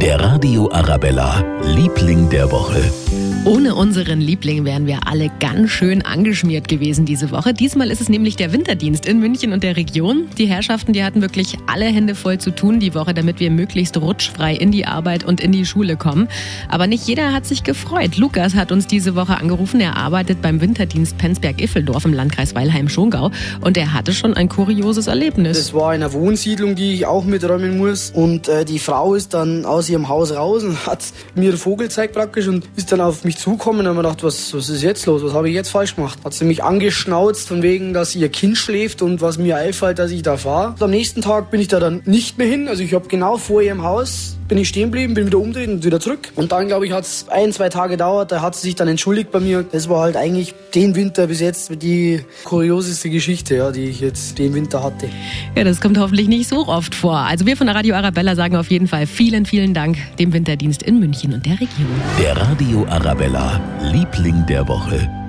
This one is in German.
Der Radio Arabella, Liebling der Woche. Ohne unseren Liebling wären wir alle ganz schön angeschmiert gewesen diese Woche. Diesmal ist es nämlich der Winterdienst in München und der Region. Die Herrschaften, die hatten wirklich alle Hände voll zu tun die Woche, damit wir möglichst rutschfrei in die Arbeit und in die Schule kommen. Aber nicht jeder hat sich gefreut. Lukas hat uns diese Woche angerufen. Er arbeitet beim Winterdienst Penzberg-Iffeldorf im Landkreis Weilheim-Schongau und er hatte schon ein kurioses Erlebnis. Das war in einer Wohnsiedlung, die ich auch miträumen muss. Und äh, die Frau ist dann aus ihrem Haus raus und hat mir einen Vogel gezeigt praktisch und ist dann auf mich zukommen und habe mir gedacht, was, was ist jetzt los? Was habe ich jetzt falsch gemacht? Hat sie mich angeschnauzt von wegen, dass ihr Kind schläft und was mir einfällt, dass ich da fahre. Am nächsten Tag bin ich da dann nicht mehr hin. Also ich habe genau vor ihrem Haus bin ich stehen geblieben, bin wieder umdreht und wieder zurück. Und dann, glaube ich, hat es ein, zwei Tage gedauert. Da hat sie sich dann entschuldigt bei mir. Das war halt eigentlich den Winter bis jetzt die kurioseste Geschichte, ja, die ich jetzt den Winter hatte. Ja, das kommt hoffentlich nicht so oft vor. Also wir von der Radio Arabella sagen auf jeden Fall vielen, vielen Dank dem Winterdienst in München und der Region. Der Radio Arabella, Liebling der Woche.